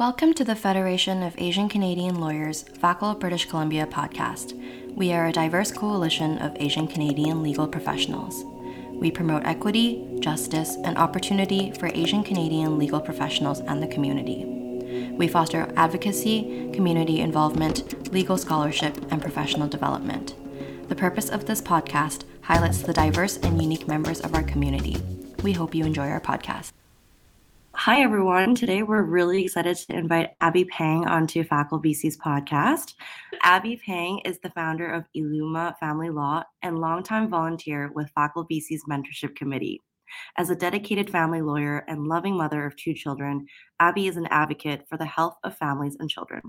Welcome to the Federation of Asian Canadian Lawyers, FACL British Columbia podcast. We are a diverse coalition of Asian Canadian legal professionals. We promote equity, justice, and opportunity for Asian Canadian legal professionals and the community. We foster advocacy, community involvement, legal scholarship, and professional development. The purpose of this podcast highlights the diverse and unique members of our community. We hope you enjoy our podcast. Hi, everyone. Today we're really excited to invite Abby Pang onto FACL BC's podcast. Abby Pang is the founder of Illuma Family Law and longtime volunteer with FACL BC's mentorship committee. As a dedicated family lawyer and loving mother of two children, Abby is an advocate for the health of families and children.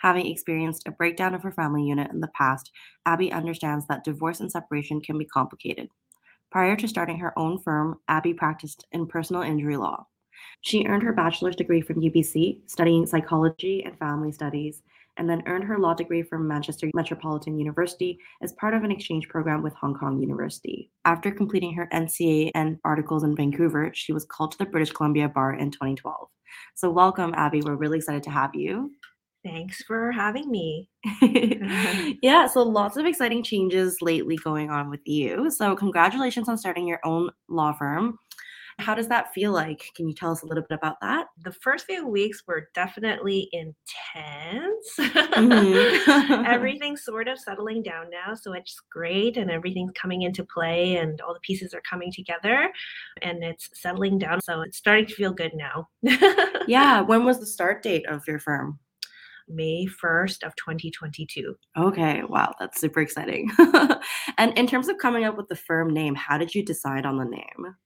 Having experienced a breakdown of her family unit in the past, Abby understands that divorce and separation can be complicated. Prior to starting her own firm, Abby practiced in personal injury law. She earned her bachelor's degree from UBC, studying psychology and family studies, and then earned her law degree from Manchester Metropolitan University as part of an exchange program with Hong Kong University. After completing her NCA and articles in Vancouver, she was called to the British Columbia Bar in 2012. So, welcome, Abby. We're really excited to have you. Thanks for having me. yeah, so lots of exciting changes lately going on with you. So, congratulations on starting your own law firm. How does that feel like? Can you tell us a little bit about that? The first few weeks were definitely intense. Mm-hmm. everything's sort of settling down now, so it's great and everything's coming into play and all the pieces are coming together and it's settling down. So it's starting to feel good now. yeah. When was the start date of your firm? May 1st of 2022. Okay, wow, that's super exciting. and in terms of coming up with the firm name, how did you decide on the name?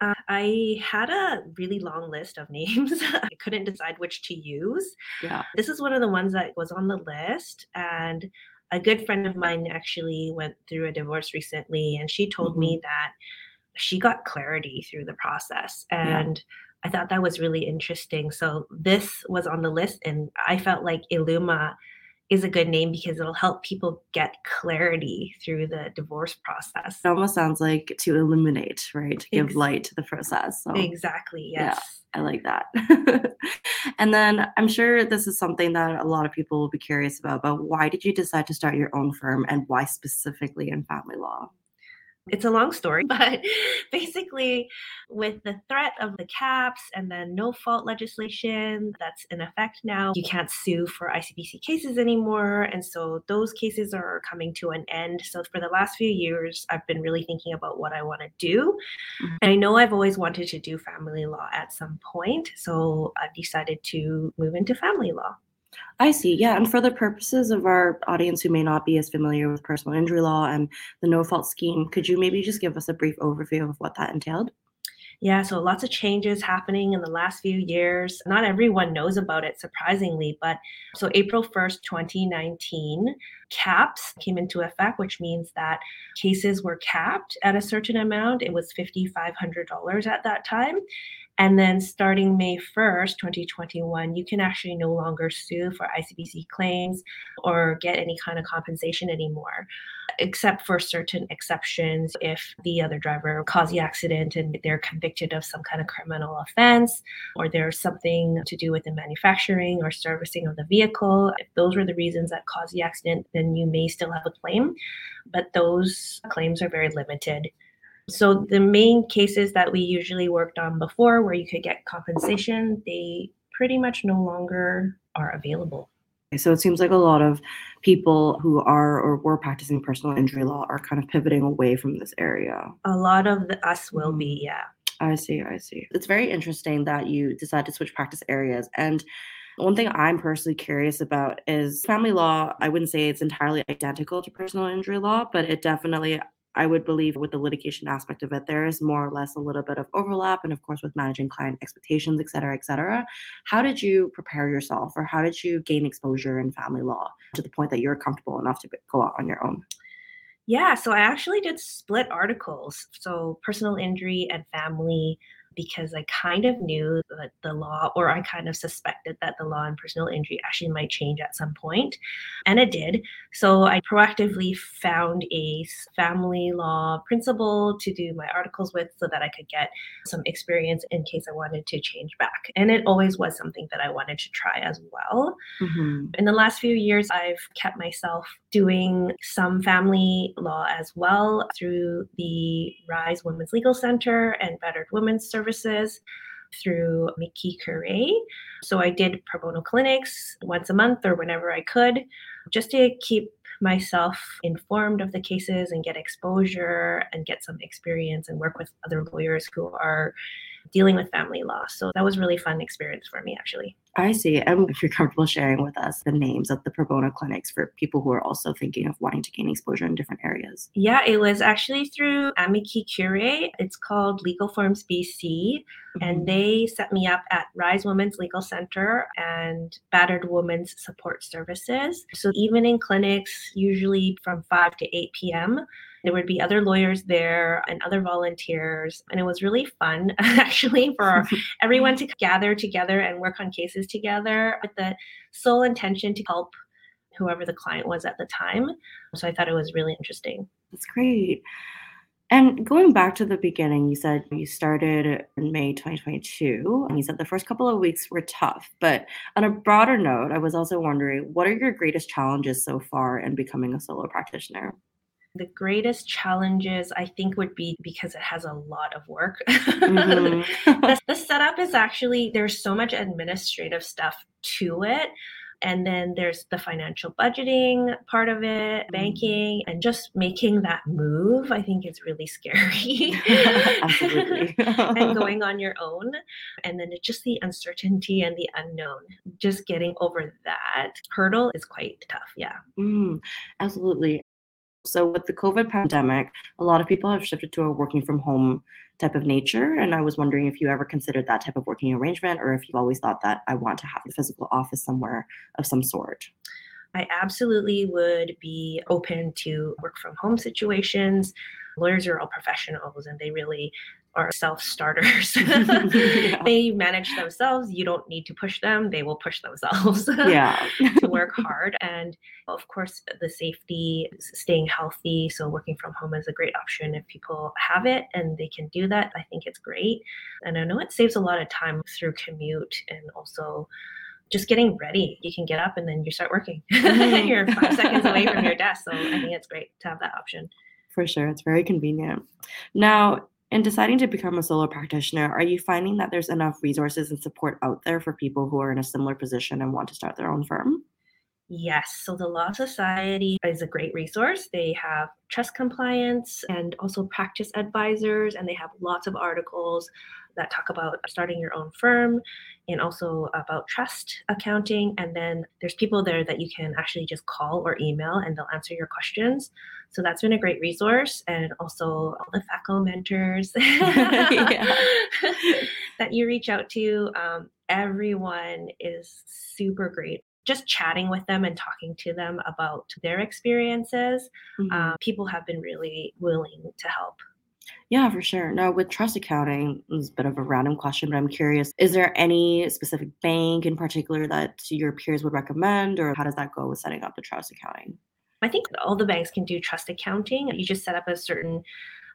Uh, I had a really long list of names. I couldn't decide which to use. Yeah. This is one of the ones that was on the list. And a good friend of mine actually went through a divorce recently, and she told mm-hmm. me that she got clarity through the process. And yeah. I thought that was really interesting. So this was on the list, and I felt like Illuma is a good name because it'll help people get clarity through the divorce process. It almost sounds like to illuminate, right? To give light to the process. So, exactly. Yes. Yeah, I like that. and then I'm sure this is something that a lot of people will be curious about. But why did you decide to start your own firm and why specifically in family law? It's a long story, but basically, with the threat of the caps and then no fault legislation that's in effect now, you can't sue for ICBC cases anymore. And so those cases are coming to an end. So for the last few years, I've been really thinking about what I want to do. Mm-hmm. And I know I've always wanted to do family law at some point. So I've decided to move into family law. I see. Yeah. And for the purposes of our audience who may not be as familiar with personal injury law and the no fault scheme, could you maybe just give us a brief overview of what that entailed? Yeah, so lots of changes happening in the last few years. Not everyone knows about it, surprisingly, but so April 1st, 2019, caps came into effect, which means that cases were capped at a certain amount. It was $5,500 at that time. And then starting May 1st, 2021, you can actually no longer sue for ICBC claims or get any kind of compensation anymore, except for certain exceptions if the other driver caused the accident and they're convicted of some kind of criminal offense or there's something to do with the manufacturing or servicing of the vehicle. If those were the reasons that caused the accident, then you may still have a claim, but those claims are very limited. So the main cases that we usually worked on before where you could get compensation, they pretty much no longer are available. So it seems like a lot of people who are or were practicing personal injury law are kind of pivoting away from this area. A lot of the, us will be, mm-hmm. yeah. I see, I see. It's very interesting that you decided to switch practice areas. And one thing I'm personally curious about is family law. I wouldn't say it's entirely identical to personal injury law, but it definitely I would believe with the litigation aspect of it, there is more or less a little bit of overlap. And of course, with managing client expectations, et cetera, et cetera. How did you prepare yourself or how did you gain exposure in family law to the point that you're comfortable enough to go out on your own? Yeah, so I actually did split articles. So personal injury and family because I kind of knew that the law, or I kind of suspected that the law in personal injury actually might change at some point, and it did. So I proactively found a family law principal to do my articles with so that I could get some experience in case I wanted to change back. And it always was something that I wanted to try as well. Mm-hmm. In the last few years, I've kept myself doing some family law as well through the Rise Women's Legal Center and Battered Women's Services through Amici Curiae. So I did pro bono clinics once a month or whenever I could just to keep myself informed of the cases and get exposure and get some experience and work with other lawyers who are dealing with family law. So that was really fun experience for me actually. I see. And if you're comfortable sharing with us the names of the pro bono clinics for people who are also thinking of wanting to gain exposure in different areas. Yeah, it was actually through Amici Curiae. It's called Legal Forms BC. Mm-hmm. And they set me up at Rise Women's Legal Center and Battered Women's Support Services. So evening clinics, usually from 5 to 8 p.m. There would be other lawyers there and other volunteers. And it was really fun, actually, for everyone to gather together and work on cases together with the sole intention to help whoever the client was at the time. So I thought it was really interesting. That's great. And going back to the beginning, you said you started in May 2022, and you said the first couple of weeks were tough. But on a broader note, I was also wondering what are your greatest challenges so far in becoming a solo practitioner? The greatest challenges, I think, would be because it has a lot of work. Mm-hmm. the, the setup is actually, there's so much administrative stuff to it and then there's the financial budgeting part of it, mm-hmm. banking, and just making that move. I think is really scary. Absolutely. and going on your own. And then it's just the uncertainty and the unknown. Just getting over that hurdle is quite tough. Yeah. Mm, absolutely. So, with the COVID pandemic, a lot of people have shifted to a working from home type of nature. And I was wondering if you ever considered that type of working arrangement or if you've always thought that I want to have a physical office somewhere of some sort. I absolutely would be open to work from home situations. Lawyers are all professionals and they really are self starters. yeah. They manage themselves. You don't need to push them. They will push themselves yeah. to work hard. And of course, the safety, staying healthy. So, working from home is a great option if people have it and they can do that. I think it's great. And I know it saves a lot of time through commute and also just getting ready. You can get up and then you start working. Mm-hmm. You're five seconds away from your desk. So, I think it's great to have that option. For sure. It's very convenient. Now, in deciding to become a solo practitioner, are you finding that there's enough resources and support out there for people who are in a similar position and want to start their own firm? Yes. So the Law Society is a great resource. They have trust compliance and also practice advisors, and they have lots of articles that talk about starting your own firm and also about trust accounting. And then there's people there that you can actually just call or email and they'll answer your questions. So that's been a great resource. And also all the FACL mentors that you reach out to. Um, everyone is super great just chatting with them and talking to them about their experiences, mm-hmm. um, people have been really willing to help. Yeah, for sure. Now, with trust accounting, it's a bit of a random question, but I'm curious is there any specific bank in particular that your peers would recommend, or how does that go with setting up the trust accounting? I think all the banks can do trust accounting. You just set up a certain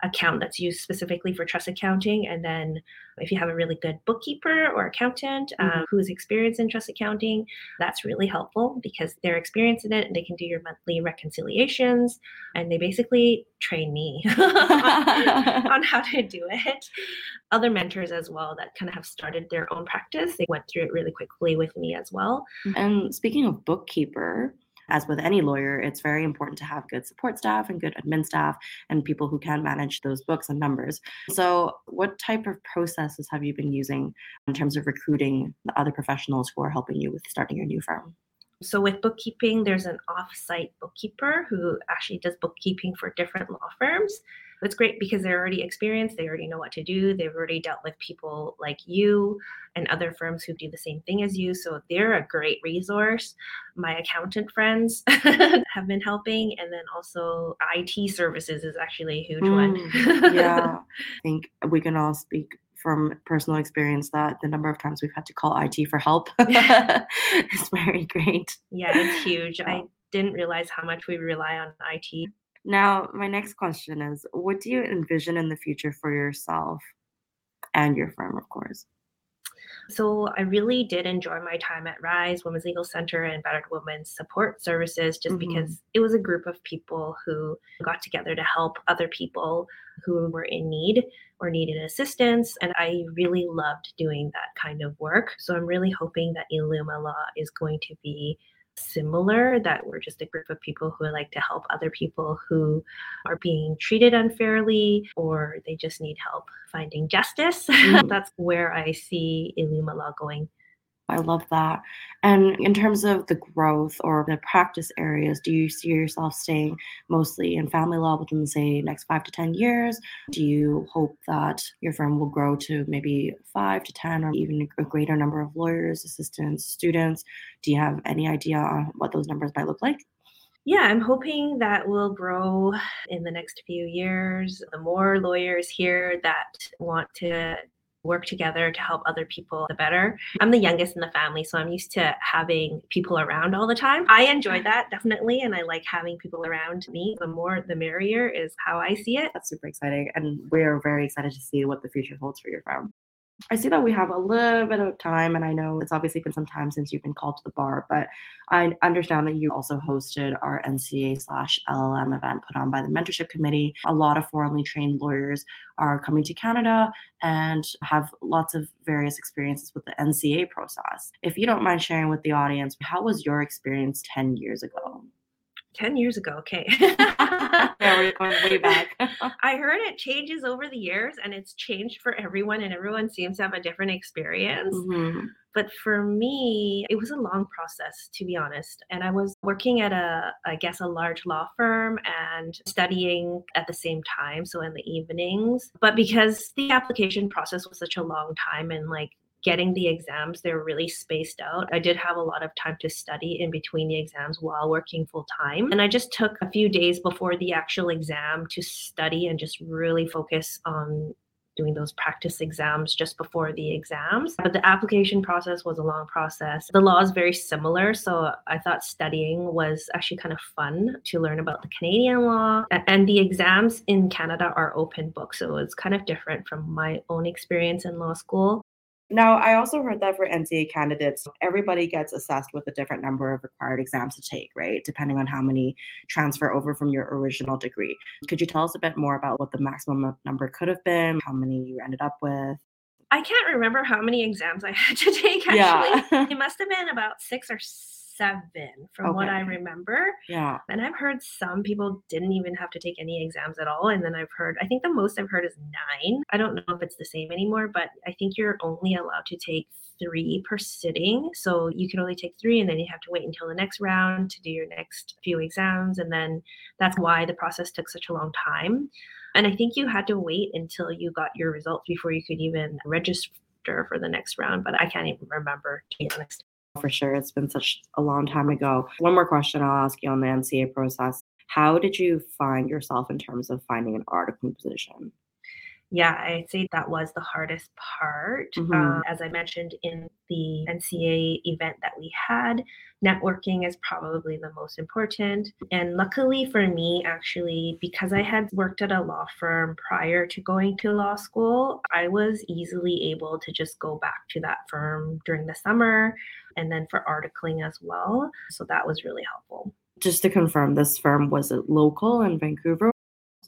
account that's used specifically for trust accounting. And then if you have a really good bookkeeper or accountant uh, mm-hmm. who's experienced in trust accounting, that's really helpful because they're experienced in it and they can do your monthly reconciliations. And they basically train me on, on how to do it. Other mentors as well that kind of have started their own practice, they went through it really quickly with me as well. And speaking of bookkeeper, as with any lawyer, it's very important to have good support staff and good admin staff and people who can manage those books and numbers. So, what type of processes have you been using in terms of recruiting the other professionals who are helping you with starting your new firm? So, with bookkeeping, there's an off site bookkeeper who actually does bookkeeping for different law firms it's great because they're already experienced they already know what to do they've already dealt with people like you and other firms who do the same thing as you so they're a great resource my accountant friends have been helping and then also it services is actually a huge mm, one yeah i think we can all speak from personal experience that the number of times we've had to call IT for help is very great. Yeah, it's huge. I didn't realize how much we rely on IT. Now, my next question is what do you envision in the future for yourself and your firm, of course? So I really did enjoy my time at Rise Women's Legal Center and Battered Women's Support Services just mm-hmm. because it was a group of people who got together to help other people who were in need or needed assistance. And I really loved doing that kind of work. So I'm really hoping that Illuma Law is going to be similar that we're just a group of people who like to help other people who are being treated unfairly or they just need help finding justice. Mm-hmm. That's where I see Illuma Law going. I love that. And in terms of the growth or the practice areas, do you see yourself staying mostly in family law within, say, next five to 10 years? Do you hope that your firm will grow to maybe five to 10 or even a greater number of lawyers, assistants, students? Do you have any idea on what those numbers might look like? Yeah, I'm hoping that will grow in the next few years. The more lawyers here that want to work together to help other people, the better. I'm the youngest in the family, so I'm used to having people around all the time. I enjoy that definitely, and I like having people around me. The more, the merrier is how I see it. That's super exciting, and we're very excited to see what the future holds for your firm. I see that we have a little bit of time, and I know it's obviously been some time since you've been called to the bar, but I understand that you also hosted our NCA slash LLM event put on by the Mentorship Committee. A lot of foreignly trained lawyers are coming to Canada and have lots of various experiences with the NCA process. If you don't mind sharing with the audience, how was your experience 10 years ago? 10 years ago. Okay. yeah, we're going way back. I heard it changes over the years and it's changed for everyone, and everyone seems to have a different experience. Mm-hmm. But for me, it was a long process, to be honest. And I was working at a, I guess, a large law firm and studying at the same time. So in the evenings. But because the application process was such a long time and like getting the exams, they're really spaced out. I did have a lot of time to study in between the exams while working full time. And I just took a few days before the actual exam to study and just really focus on doing those practice exams just before the exams. But the application process was a long process. The law is very similar. So I thought studying was actually kind of fun to learn about the Canadian law. And the exams in Canada are open book. So it's kind of different from my own experience in law school. Now, I also heard that for NCA candidates, everybody gets assessed with a different number of required exams to take, right? Depending on how many transfer over from your original degree. Could you tell us a bit more about what the maximum number could have been, how many you ended up with? I can't remember how many exams I had to take actually. Yeah. it must have been about six or seven from okay. what I remember. Yeah. And I've heard some people didn't even have to take any exams at all. And then I've heard, I think the most I've heard is nine. I don't know if it's the same anymore, but I think you're only allowed to take three per sitting. So you can only take three and then you have to wait until the next round to do your next few exams. And then that's why the process took such a long time. And I think you had to wait until you got your results before you could even register for the next round, but I can't even remember to be honest for sure. It's been such a long time ago. One more question I'll ask you on the NCA process. How did you find yourself in terms of finding an articling position? Yeah, I'd say that was the hardest part. Mm-hmm. Um, as I mentioned in the NCA event that we had, networking is probably the most important. And luckily for me, actually, because I had worked at a law firm prior to going to law school, I was easily able to just go back to that firm during the summer and then for articling as well. So that was really helpful. Just to confirm, this firm was it local in Vancouver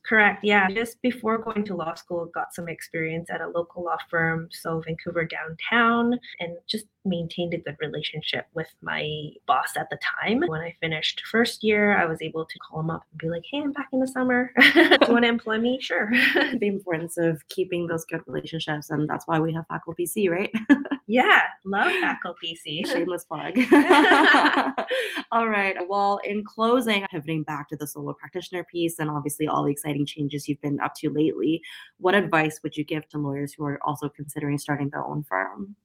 Correct. Yeah. Just before going to law school, got some experience at a local law firm, so Vancouver downtown, and just maintained a good relationship with my boss at the time. When I finished first year, I was able to call him up and be like, hey, I'm back in the summer. Do you want to employ me? Sure. the importance of keeping those good relationships. And that's why we have FACL BC, right? yeah. Love FACL BC. Shameless plug. all right. Well, in closing, pivoting back to the solo practitioner piece and obviously all the exciting changes you've been up to lately, what advice would you give to lawyers who are also considering starting their own firm?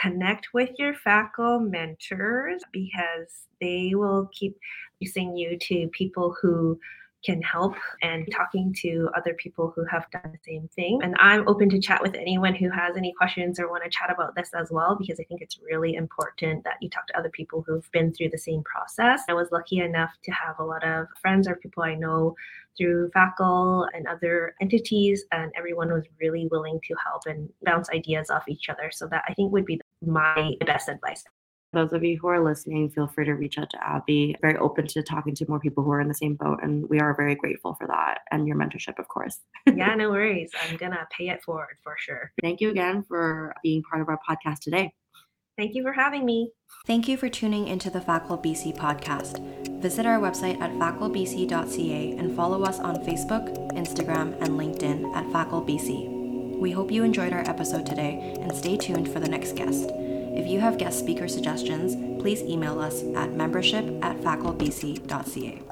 connect with your FACL mentors because they will keep introducing you to people who can help and talking to other people who have done the same thing. And I'm open to chat with anyone who has any questions or want to chat about this as well, because I think it's really important that you talk to other people who've been through the same process. I was lucky enough to have a lot of friends or people I know through FACL and other entities, and everyone was really willing to help and bounce ideas off each other. So that I think would be my best advice those of you who are listening, feel free to reach out to Abby. Very open to talking to more people who are in the same boat. And we are very grateful for that and your mentorship, of course. yeah, no worries. I'm going to pay it forward for sure. Thank you again for being part of our podcast today. Thank you for having me. Thank you for tuning into the FACL BC podcast. Visit our website at faclbc.ca and follow us on Facebook, Instagram, and LinkedIn at FACL We hope you enjoyed our episode today and stay tuned for the next guest. If you have guest speaker suggestions, please email us at membership at faclbc.ca.